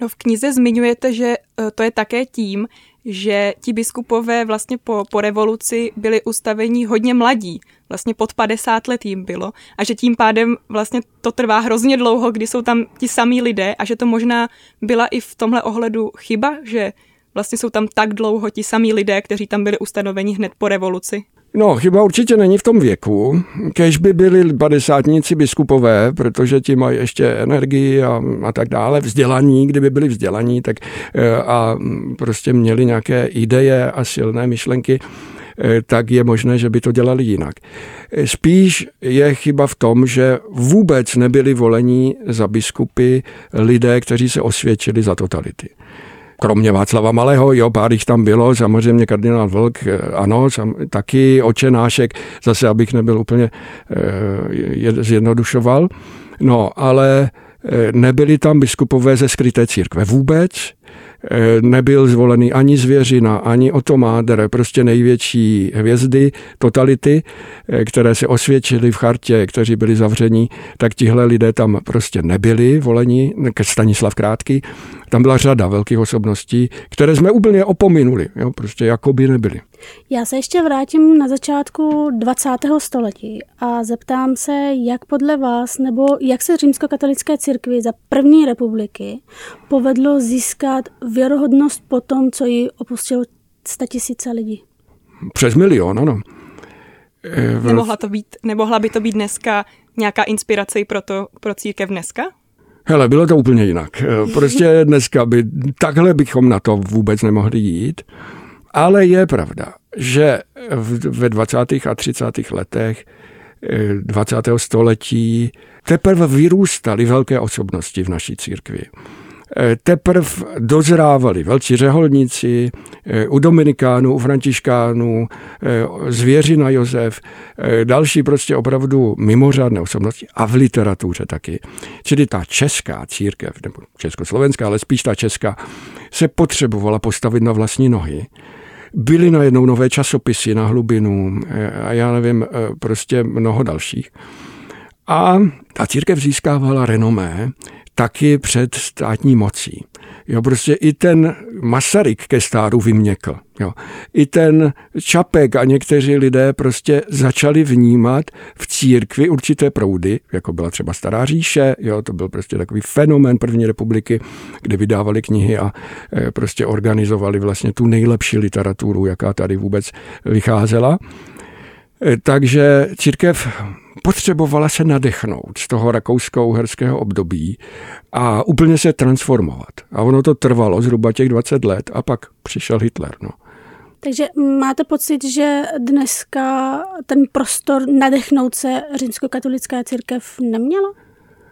No v knize zmiňujete, že e, to je také tím, že ti biskupové vlastně po, po revoluci byli ustavení hodně mladí, vlastně pod 50 let jim bylo a že tím pádem vlastně to trvá hrozně dlouho, kdy jsou tam ti samí lidé a že to možná byla i v tomhle ohledu chyba, že vlastně jsou tam tak dlouho ti samí lidé, kteří tam byli ustanoveni hned po revoluci. No, chyba určitě není v tom věku. Kež by byli padesátníci biskupové, protože ti mají ještě energii a, a tak dále, vzdělaní, kdyby byli vzdělaní, tak eh, a prostě měli nějaké ideje a silné myšlenky, eh, tak je možné, že by to dělali jinak. Spíš je chyba v tom, že vůbec nebyli volení za biskupy lidé, kteří se osvědčili za totality kromě Václava Malého, jo, pár jich tam bylo, samozřejmě kardinál Vlk, eh, ano, sam, taky očenášek, zase abych nebyl úplně e, zjednodušoval, no, ale e, nebyli tam biskupové ze skryté církve vůbec, Eh, nebyl zvolený ani Zvěřina, ani Otomáder, prostě největší hvězdy totality, eh, které se osvědčily v chartě, kteří byli zavření, tak tihle lidé tam prostě nebyli voleni, Stanislav Krátký. Tam byla řada velkých osobností, které jsme úplně opominuli, jo, prostě jako by nebyli. Já se ještě vrátím na začátku 20. století a zeptám se, jak podle vás nebo jak se římskokatolické církvi za první republiky povedlo získat věrohodnost po tom, co ji opustilo tisíce lidí. Přes milion, ano. E, Nemohla, to být, nemohla by to být dneska nějaká inspirace pro, to, pro církev dneska? Hele, bylo to úplně jinak. E, prostě dneska by, takhle bychom na to vůbec nemohli jít. Ale je pravda, že ve 20. a 30. letech 20. E, století teprve vyrůstaly velké osobnosti v naší církvi. Eh, teprve dozrávali velcí řeholníci, eh, u Dominikánů, u Františkánů, eh, Zvěřina Josef, další prostě opravdu mimořádné osobnosti a v literatuře taky. Čili ta česká církev, nebo československá, ale spíš ta česká, se potřebovala postavit na vlastní nohy byly najednou nové časopisy na hlubinu a já nevím, prostě mnoho dalších. A ta církev získávala renomé taky před státní mocí. Jo, prostě i ten Masaryk ke stáru vyměkl. Jo. I ten Čapek a někteří lidé prostě začali vnímat v církvi určité proudy, jako byla třeba Stará říše, jo, to byl prostě takový fenomén první republiky, kde vydávali knihy a e, prostě organizovali vlastně tu nejlepší literaturu, jaká tady vůbec vycházela. E, takže církev potřebovala se nadechnout z toho rakousko-uherského období a úplně se transformovat. A ono to trvalo zhruba těch 20 let a pak přišel Hitler. No. Takže máte pocit, že dneska ten prostor nadechnout se římskokatolická církev neměla?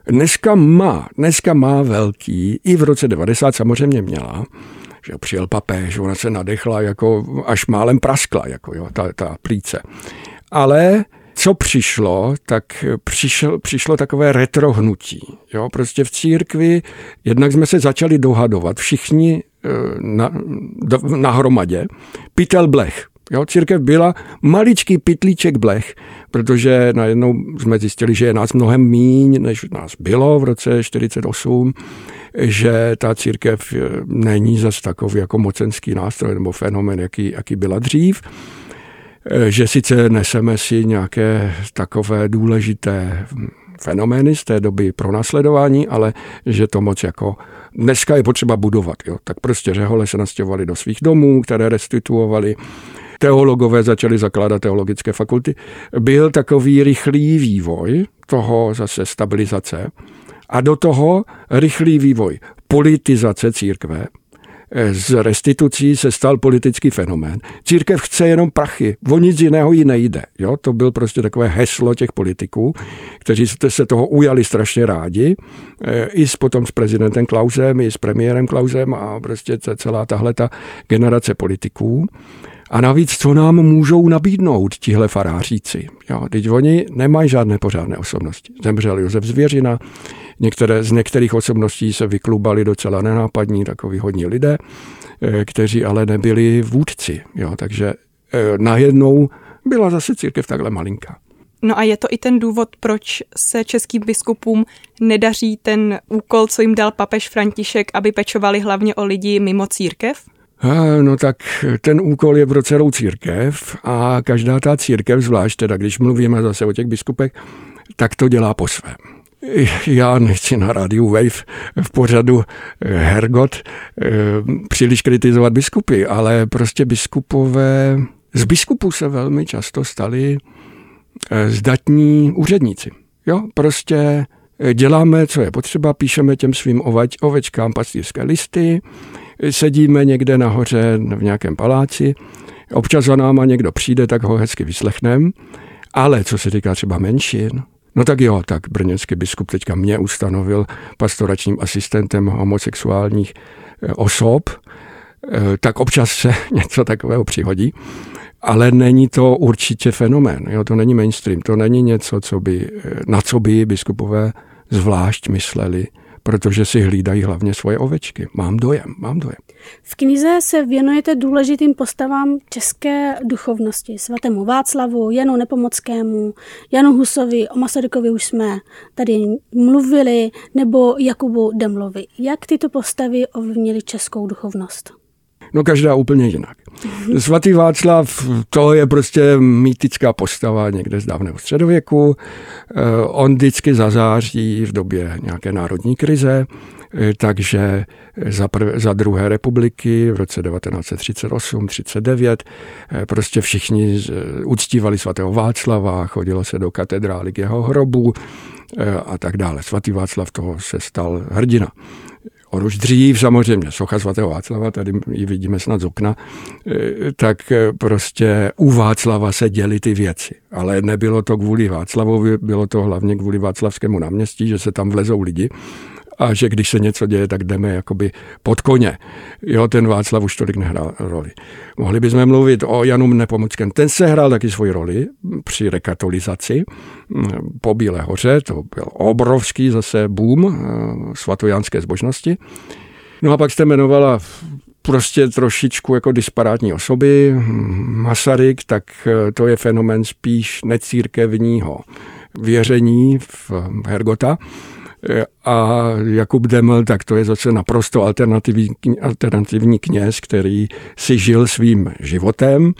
Dneska má, dneska má velký, i v roce 90 samozřejmě měla, že přijel papež, ona se nadechla jako až málem praskla, jako jo, ta, ta plíce. Ale co přišlo, tak přišlo, přišlo takové retrohnutí. Jo? Prostě v církvi jednak jsme se začali dohadovat všichni eh, na, na hromadě. Pytel blech. Jo, církev byla maličký pitlíček blech, protože najednou jsme zjistili, že je nás mnohem míň, než nás bylo v roce 48, že ta církev eh, není zas takový jako mocenský nástroj nebo fenomen, jaký, jaký byla dřív. Eh, že sice neseme si nějaké takové důležité fenomény z té doby pro následování, ale že to moc jako dneska je potřeba budovat. Jo. Tak prostě řehole se nastěhovali do svých domů, které restituovali, teologové začali zakládat teologické fakulty. Byl takový rychlý vývoj toho zase stabilizace a do toho rychlý vývoj politizace církve, z restitucí se stal politický fenomén. Církev chce jenom prachy, o nic jiného jí nejde. Jo? To byl prostě takové heslo těch politiků, kteří se toho ujali strašně rádi, e, i s, potom s prezidentem Klausem, i s premiérem Klausem a prostě celá tahle ta generace politiků. A navíc, co nám můžou nabídnout tihle faráříci? Jo, teď oni nemají žádné pořádné osobnosti. Zemřel Josef Zvěřina, některé z některých osobností se vyklubali docela nenápadní, takový hodní lidé, eh, kteří ale nebyli vůdci. Jo, takže eh, najednou byla zase církev takhle malinká. No a je to i ten důvod, proč se českým biskupům nedaří ten úkol, co jim dal papež František, aby pečovali hlavně o lidi mimo církev? No tak ten úkol je pro celou církev a každá ta církev, zvlášť teda když mluvíme zase o těch biskupech, tak to dělá po svém. Já nechci na rádiu Wave v pořadu eh, Hergot eh, příliš kritizovat biskupy, ale prostě biskupové, z biskupů se velmi často stali eh, zdatní úředníci. Jo, prostě děláme, co je potřeba, píšeme těm svým oveč, ovečkám pastýřské listy, sedíme někde nahoře v nějakém paláci, občas za náma někdo přijde, tak ho hezky vyslechneme, ale co se týká třeba menšin, no tak jo, tak brněnský biskup teďka mě ustanovil pastoračním asistentem homosexuálních eh, osob, eh, tak občas se [LAUGHS] něco takového přihodí, ale není to určitě fenomén, jo, to není mainstream, to není něco, co by, eh, na co by biskupové zvlášť mysleli, protože si hlídají hlavně svoje ovečky. Mám dojem, mám dojem. V knize se věnujete důležitým postavám české duchovnosti. Svatému Václavu, Janu Nepomockému, Janu Husovi, o Masarykovi už jsme tady mluvili, nebo Jakubu Demlovi. Jak tyto postavy ovlivnily českou duchovnost? No každá úplně jinak. Svatý Václav, to je prostě mýtická postava někde z dávného středověku. Eh, on vždycky zazáří v době nějaké národní krize, eh, takže za, prv, za druhé republiky v roce 1938-39 eh, prostě všichni uctívali svatého Václava, chodilo se do katedrály k jeho hrobu a tak dále. Svatý Václav toho se stal hrdina. On už dřív samozřejmě, socha svatého Václava, tady ji vidíme snad z okna, eh, tak eh, prostě u Václava se děly ty věci. Ale nebylo to kvůli Václavovi, bylo to hlavně kvůli Václavskému náměstí, že se tam vlezou lidi a že když se něco děje, tak jdeme jakoby pod koně. Jo, ten Václav už tolik nehrál roli. Mohli bychom mluvit o Janu Nepomuckém. Ten se hrál taky svoji roli při rekatolizaci mm, po Bílé hoře. To byl obrovský zase boom eh, svatojanské zbožnosti. No a pak jste jmenovala prostě trošičku jako disparátní osoby. Masaryk, tak eh, to je fenomen spíš necírkevního věření v Hergota a Jakub Deml, tak to je zase naprosto alternativní, alternativní kněz, který si žil svým životem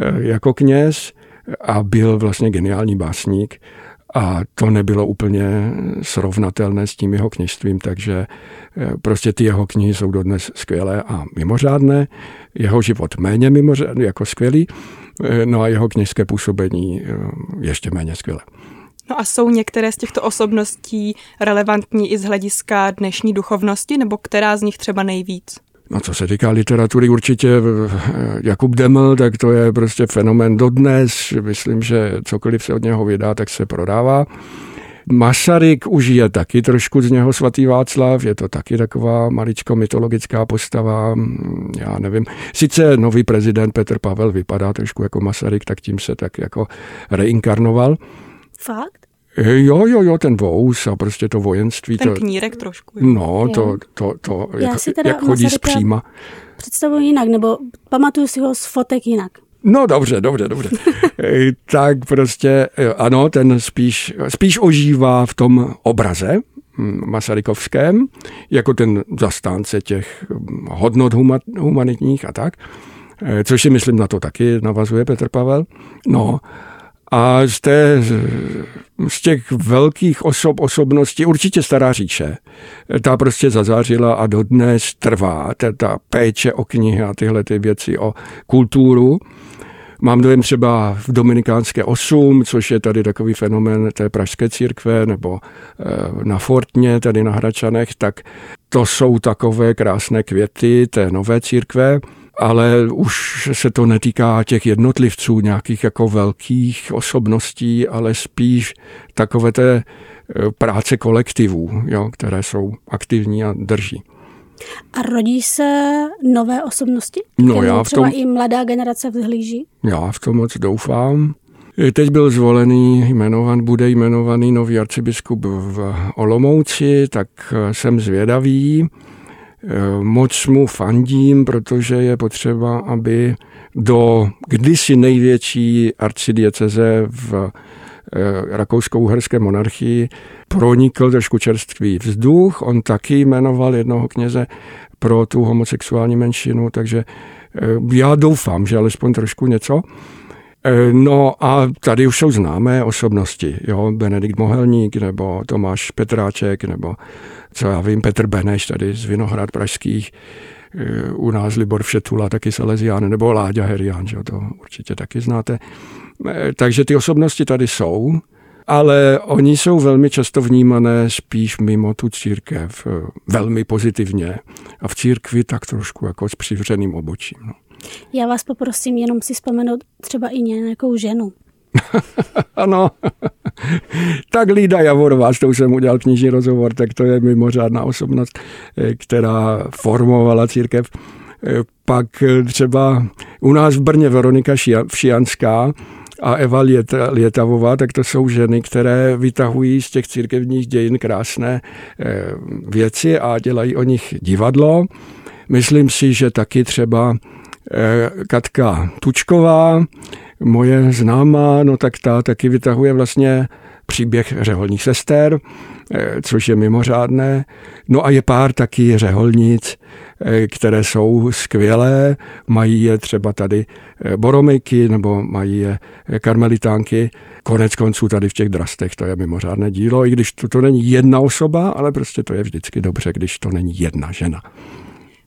eh, jako kněz a byl vlastně geniální básník. A to nebylo úplně srovnatelné s tím jeho kněžstvím, takže eh, prostě ty jeho knihy jsou dodnes skvělé a mimořádné. Jeho život méně mimořádný, jako skvělý, eh, no a jeho kněžské působení ještě méně skvělé. No a jsou některé z těchto osobností relevantní i z hlediska dnešní duchovnosti, nebo která z nich třeba nejvíc? No co se týká literatury, určitě eh, Jakub Deml, tak to je prostě fenomen dodnes. Myslím, že cokoliv se od něho vydá, tak se prodává. Masaryk už je taky trošku z něho svatý Václav, je to taky taková maličko mytologická postava, já nevím. Sice nový prezident Petr Pavel vypadá trošku jako Masaryk, tak tím se tak jako reinkarnoval. Fakt? Jo, jo, jo, ten vous a prostě to vojenství. Ten to, knírek trošku. Jo. No, to, to, to Já jak, si teda jak chodí zpříma. Představuji jinak, nebo pamatuju si ho z fotek jinak. No dobře, dobře, dobře. [LAUGHS] tak prostě ano, ten spíš, spíš ožívá v tom obraze hm, Masarykovském, jako ten zastánce těch hm, hodnot humanitních a tak, eh, což si myslím na to taky navazuje Petr Pavel. No, a z, té, z těch velkých osob, osobností, určitě Stará říše, ta prostě zazářila a dodnes trvá, ta, ta péče o knihy a tyhle ty věci, o kulturu. Mám dojem třeba v Dominikánské 8, což je tady takový fenomen té pražské církve, nebo eh, na Fortně, tady na Hračanech, tak to jsou takové krásné květy té nové církve, ale už se to netýká těch jednotlivců, nějakých jako velkých osobností, ale spíš takové té eh, práce kolektivů, jo, které jsou aktivní a drží. A rodí se nové osobnosti? No já v třeba tom, i mladá generace vzhlíží? Já v tom moc doufám. Teď byl zvolený, jmenovan, bude jmenovaný nový arcibiskup v Olomouci, tak eh, jsem zvědavý. Eh, moc mu fandím, protože je potřeba, aby do kdysi největší arcidieceze v eh, rakousko-uherské monarchii pronikl trošku čerstvý vzduch. On taky jmenoval jednoho kněze pro tu homosexuální menšinu, takže eh, já doufám, že alespoň trošku něco. Eh, no a tady už jsou známé osobnosti, jo, Benedikt Mohelník, nebo Tomáš Petráček, nebo co já vím, Petr Beneš tady z Vinohrad Pražských, eh, u nás Libor Všetula, taky Salesián, nebo Láďa Herián, že to určitě taky znáte. Takže ty osobnosti tady jsou, ale oni jsou velmi často vnímané spíš mimo tu církev, eh, velmi pozitivně a v církvi tak trošku jako s přivřeným obočím. No. Já vás poprosím jenom si vzpomenout třeba i nějakou ženu. [LAUGHS] ano, tak Lída Javorová, s tou jsem udělal knižní rozhovor, tak to je mimořádná osobnost, eh, která formovala církev. Eh, pak třeba u nás v Brně Veronika Všianská, a Eva Lietavová, tak to jsou ženy, které vytahují z těch církevních dějin krásné eh, věci a dělají o nich divadlo. Myslím si, že taky třeba eh, Katka Tučková, moje známá, no tak ta taky vytahuje vlastně příběh řeholních sester, eh, což je mimořádné. No a je pár taky řeholnic, eh, které jsou skvělé, mají je třeba tady eh, boromejky nebo mají je karmelitánky. Konec konců tady v těch drastech to je mimořádné dílo, i když to, to není jedna osoba, ale prostě to je vždycky dobře, když to není jedna žena.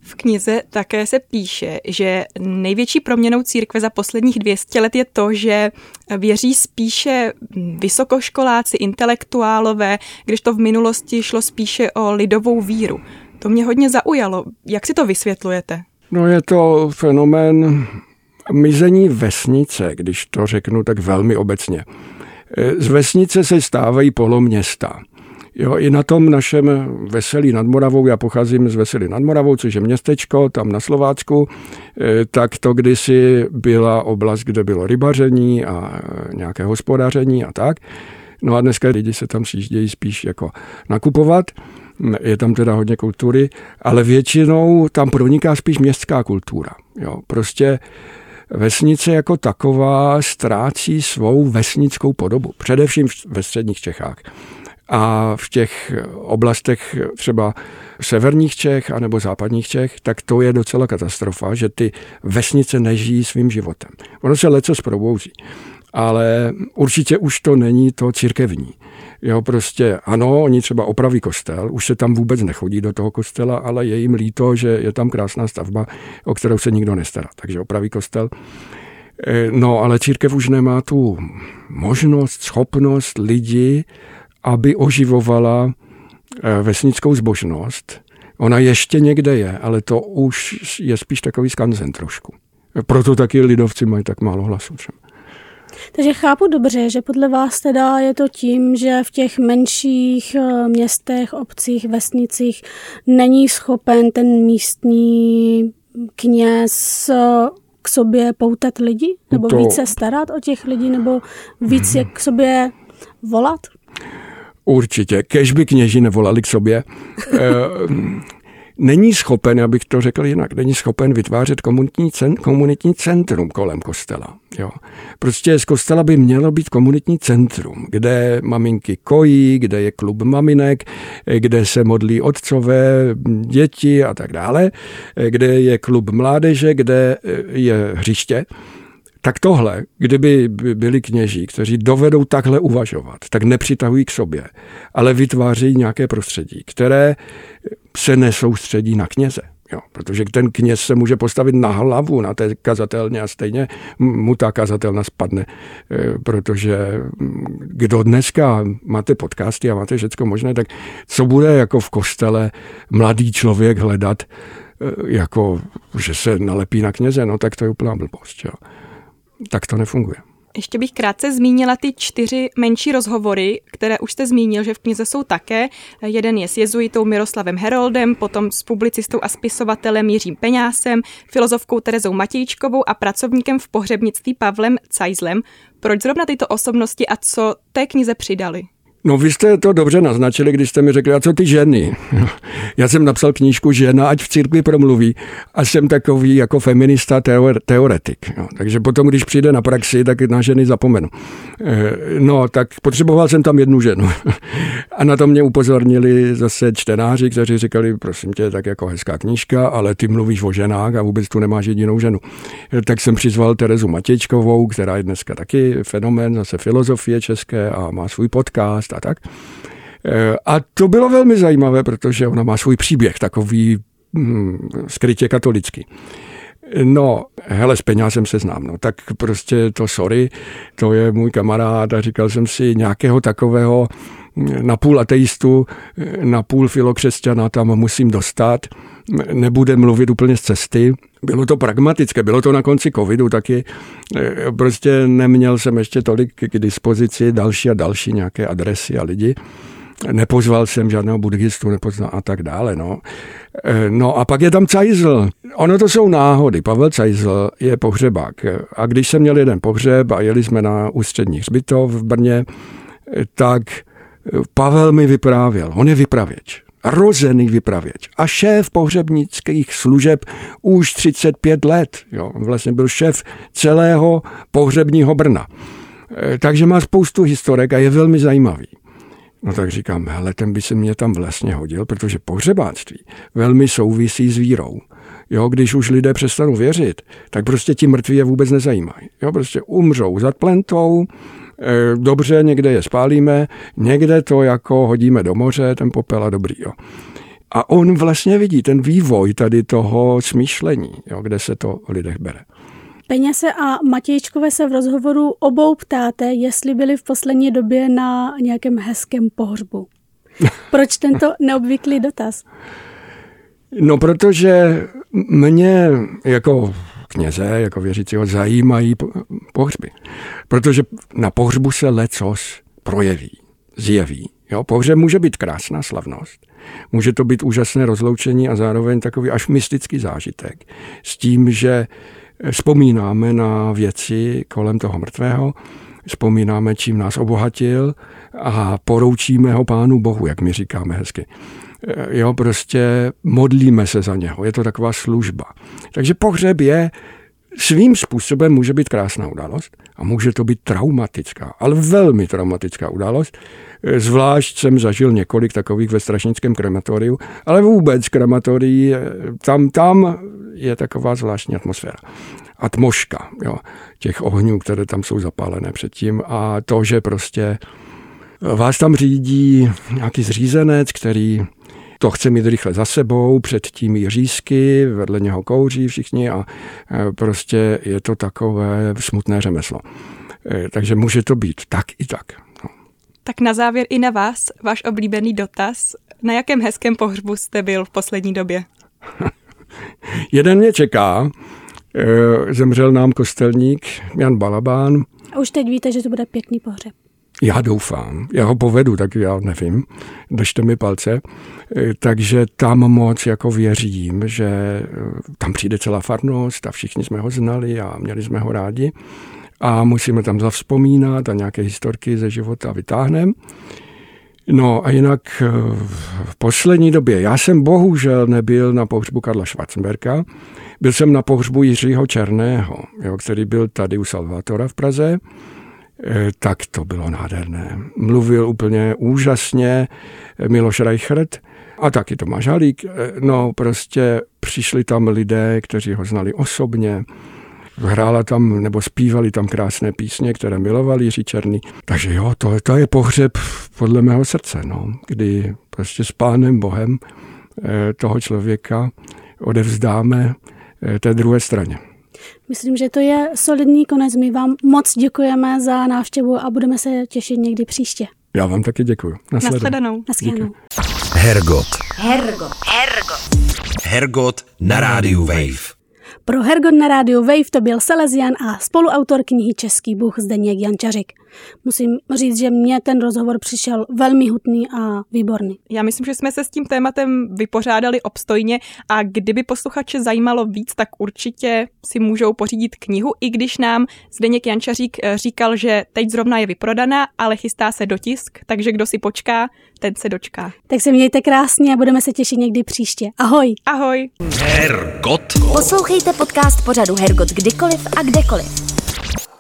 V knize také se píše, že největší proměnou církve za posledních 200 let je to, že věří spíše vysokoškoláci, intelektuálové, když to v minulosti šlo spíše o lidovou víru. To mě hodně zaujalo. Jak si to vysvětlujete? No je to fenomén mizení vesnice, když to řeknu tak velmi obecně. Z vesnice se stávají poloměsta. Jo, i na tom našem Veselí nad Moravou, já pocházím z Veselí nad Moravou, což je městečko tam na Slovácku, eh, tak to kdysi byla oblast, kde bylo rybaření a eh, nějaké hospodaření a tak. No a dneska lidi se tam přijíždějí spíš jako nakupovat, je tam teda hodně kultury, ale většinou tam proniká spíš městská kultura. Jo, prostě vesnice jako taková ztrácí svou vesnickou podobu, především ve středních Čechách. A v těch oblastech třeba severních Čech anebo západních Čech, tak to je docela katastrofa, že ty vesnice nežijí svým životem. Ono se leco zprobouzí, ale určitě už to není to církevní. Jo, prostě ano, oni třeba opraví kostel, už se tam vůbec nechodí do toho kostela, ale je jim líto, že je tam krásná stavba, o kterou se nikdo nestará. Takže opraví kostel. E, no, ale církev už nemá tu možnost, schopnost lidi aby oživovala eh, vesnickou zbožnost. Ona ještě někde je, ale to už je spíš takový skanzen trošku. Proto taky lidovci mají tak málo hlasů třeba. Takže chápu dobře, že podle vás teda je to tím, že v těch menších eh, městech, obcích, vesnicích není schopen ten místní kněz eh, k sobě poutat lidi? Nebo to... více starat o těch lidí? Nebo víc je k sobě volat? Určitě. Kež by kněži nevolali k sobě. Eh, není schopen, abych to řekl jinak, není schopen vytvářet komunitní, komunitní centrum kolem kostela. Jo. Prostě z kostela by mělo být komunitní centrum, kde maminky kojí, kde je klub maminek, kde se modlí otcové, děti a tak dále, kde je klub mládeže, kde je hřiště. Tak tohle, kdyby byli kněží, kteří dovedou takhle uvažovat, tak nepřitahují k sobě, ale vytváří nějaké prostředí, které se nesoustředí na kněze, Jo, protože ten kněz se může postavit na hlavu na té kazatelně a stejně mu ta kazatelna spadne, eh, protože mm, kdo dneska máte podcasty a máte všechno možné, tak co bude jako v kostele mladý člověk hledat, eh, jako že se nalepí na kněze, no tak to je úplná blbost. Jo. Tak to nefunguje. Ještě bych krátce zmínila ty čtyři menší rozhovory, které už jste zmínil, že v knize jsou také. Jeden je s jezuitou Miroslavem Heroldem, potom s publicistou a spisovatelem Jiřím Peňásem, filozofkou Terezou Matějčkovou a pracovníkem v pohřebnictví Pavlem Cajzlem. Proč zrovna tyto osobnosti a co té knize přidali? No vy jste to dobře naznačili, když jste mi řekli, a co ty ženy? [LAUGHS] Já jsem napsal knížku Žena, ať v církvi promluví a jsem takový jako feminista teore, teoretik. No, takže potom, když přijde na praxi, tak na ženy zapomenu. Eh, no, tak potřeboval jsem tam jednu ženu. [LAUGHS] A na to mě upozornili zase čtenáři, kteří říkali, prosím tě, tak jako hezká knížka, ale ty mluvíš o ženách a vůbec tu nemáš jedinou ženu. Eh, tak jsem přizval Terezu Matěčkovou, která je dneska taky fenomén zase filozofie české a má svůj podcast a tak. Eh, a to bylo velmi zajímavé, protože ona má svůj příběh, takový hm, skrytě katolický. No, hele, s penězem se znám, no, tak prostě to sorry, to je můj kamarád a říkal jsem si nějakého takového hm, napůl ateistu, napůl filokřesťana tam musím dostat, nebude mluvit úplně z cesty. Bylo to pragmatické, bylo to na konci covidu taky. Eh, prostě neměl jsem ještě tolik k dispozici další a další nějaké adresy a lidi. Nepozval jsem žádného buddhistu, nepoznal a tak dále. No. Eh, no a pak je tam Cajzl. Ono to jsou náhody. Pavel Cajzl je pohřebák. A když jsem měl jeden pohřeb a jeli jsme na ústřední hřbitov v Brně, eh, tak Pavel mi vyprávěl. On je vypravěč rozený vypravěč a šéf pohřebnických služeb už 35 let. Jo, vlastně byl šéf celého pohřebního Brna. E, takže má spoustu historek a je velmi zajímavý. No tak říkám, hele, ten by se mě tam vlastně hodil, protože pohřebáctví velmi souvisí s vírou. Jo, když už lidé přestanou věřit, tak prostě ti mrtví je vůbec nezajímají. Jo, prostě umřou za plentou, dobře, někde je spálíme, někde to jako hodíme do moře, ten popel a dobrý. Jo. A on vlastně vidí ten vývoj tady toho smýšlení, jo, kde se to v lidech bere. Peněse a Matějčkové se v rozhovoru obou ptáte, jestli byli v poslední době na nějakém hezkém pohřbu. [LAUGHS] Proč tento neobvyklý dotaz? No, protože mě jako kněze, jako věřícího, zajímají pohřby. Protože na pohřbu se lecos projeví, zjeví. Jo, pohřeb může být krásná slavnost, může to být úžasné rozloučení a zároveň takový až mystický zážitek s tím, že vzpomínáme na věci kolem toho mrtvého, vzpomínáme, čím nás obohatil a poroučíme ho Pánu Bohu, jak my říkáme hezky. Jo, prostě modlíme se za něho, je to taková služba. Takže pohřeb je svým způsobem může být krásná událost a může to být traumatická, ale velmi traumatická událost. Zvlášť jsem zažil několik takových ve strašnickém krematoriu, ale vůbec krematorií, tam, tam je taková zvláštní atmosféra. Atmoška jo, těch ohňů, které tam jsou zapálené předtím a to, že prostě vás tam řídí nějaký zřízenec, který to chce mít rychle za sebou, předtím jí řízky, vedle něho kouří všichni a e, prostě je to takové smutné řemeslo. E, takže může to být tak i tak. No. Tak na závěr i na vás, váš oblíbený dotaz. Na jakém hezkém pohřbu jste byl v poslední době? [LAUGHS] Jeden mě čeká. E, zemřel nám kostelník Jan Balabán. A už teď víte, že to bude pěkný pohřeb. Já doufám, já ho povedu, tak já nevím, držte mi palce. E, takže tam moc jako věřím, že e, tam přijde celá farnost a všichni jsme ho znali a měli jsme ho rádi a musíme tam zavzpomínat a nějaké historky ze života vytáhneme. No a jinak e, v poslední době, já jsem bohužel nebyl na pohřbu Karla Schwarzenberga, byl jsem na pohřbu Jiřího Černého, jo, který byl tady u Salvatora v Praze tak to bylo nádherné. Mluvil úplně úžasně Miloš Reichert a taky Tomáš Halík. Eh, no prostě přišli tam lidé, kteří ho znali osobně, hrála tam nebo zpívali tam krásné písně, které milovali Jiří Černý. Takže jo, to, to je pohřeb podle mého srdce, no, kdy prostě s pánem Bohem eh, toho člověka odevzdáme eh, té druhé straně. Myslím, že to je solidní konec. My vám moc děkujeme za návštěvu a budeme se těšit někdy příště. Já vám taky děkuji. Nasledanou. Naschledanou. Hergot. Hergot. Hergot. Hergot na rádiu Wave. Pro Hergot na rádiu Wave to byl Salesian a spoluautor knihy Český bůh Zdeněk Jančařik. Musím říct, že mě ten rozhovor přišel velmi hutný a výborný. Já myslím, že jsme se s tím tématem vypořádali obstojně a kdyby posluchače zajímalo víc, tak určitě si můžou pořídit knihu, i když nám Zdeněk Jančařík eh, říkal, že teď zrovna je vyprodaná, ale chystá se dotisk, takže kdo si počká, ten se dočká. Tak se mějte krásně a budeme se těšit někdy příště. Ahoj! Ahoj! Hergot. Poslouchejte podcast pořadu Hergot kdykoliv a kdekoliv.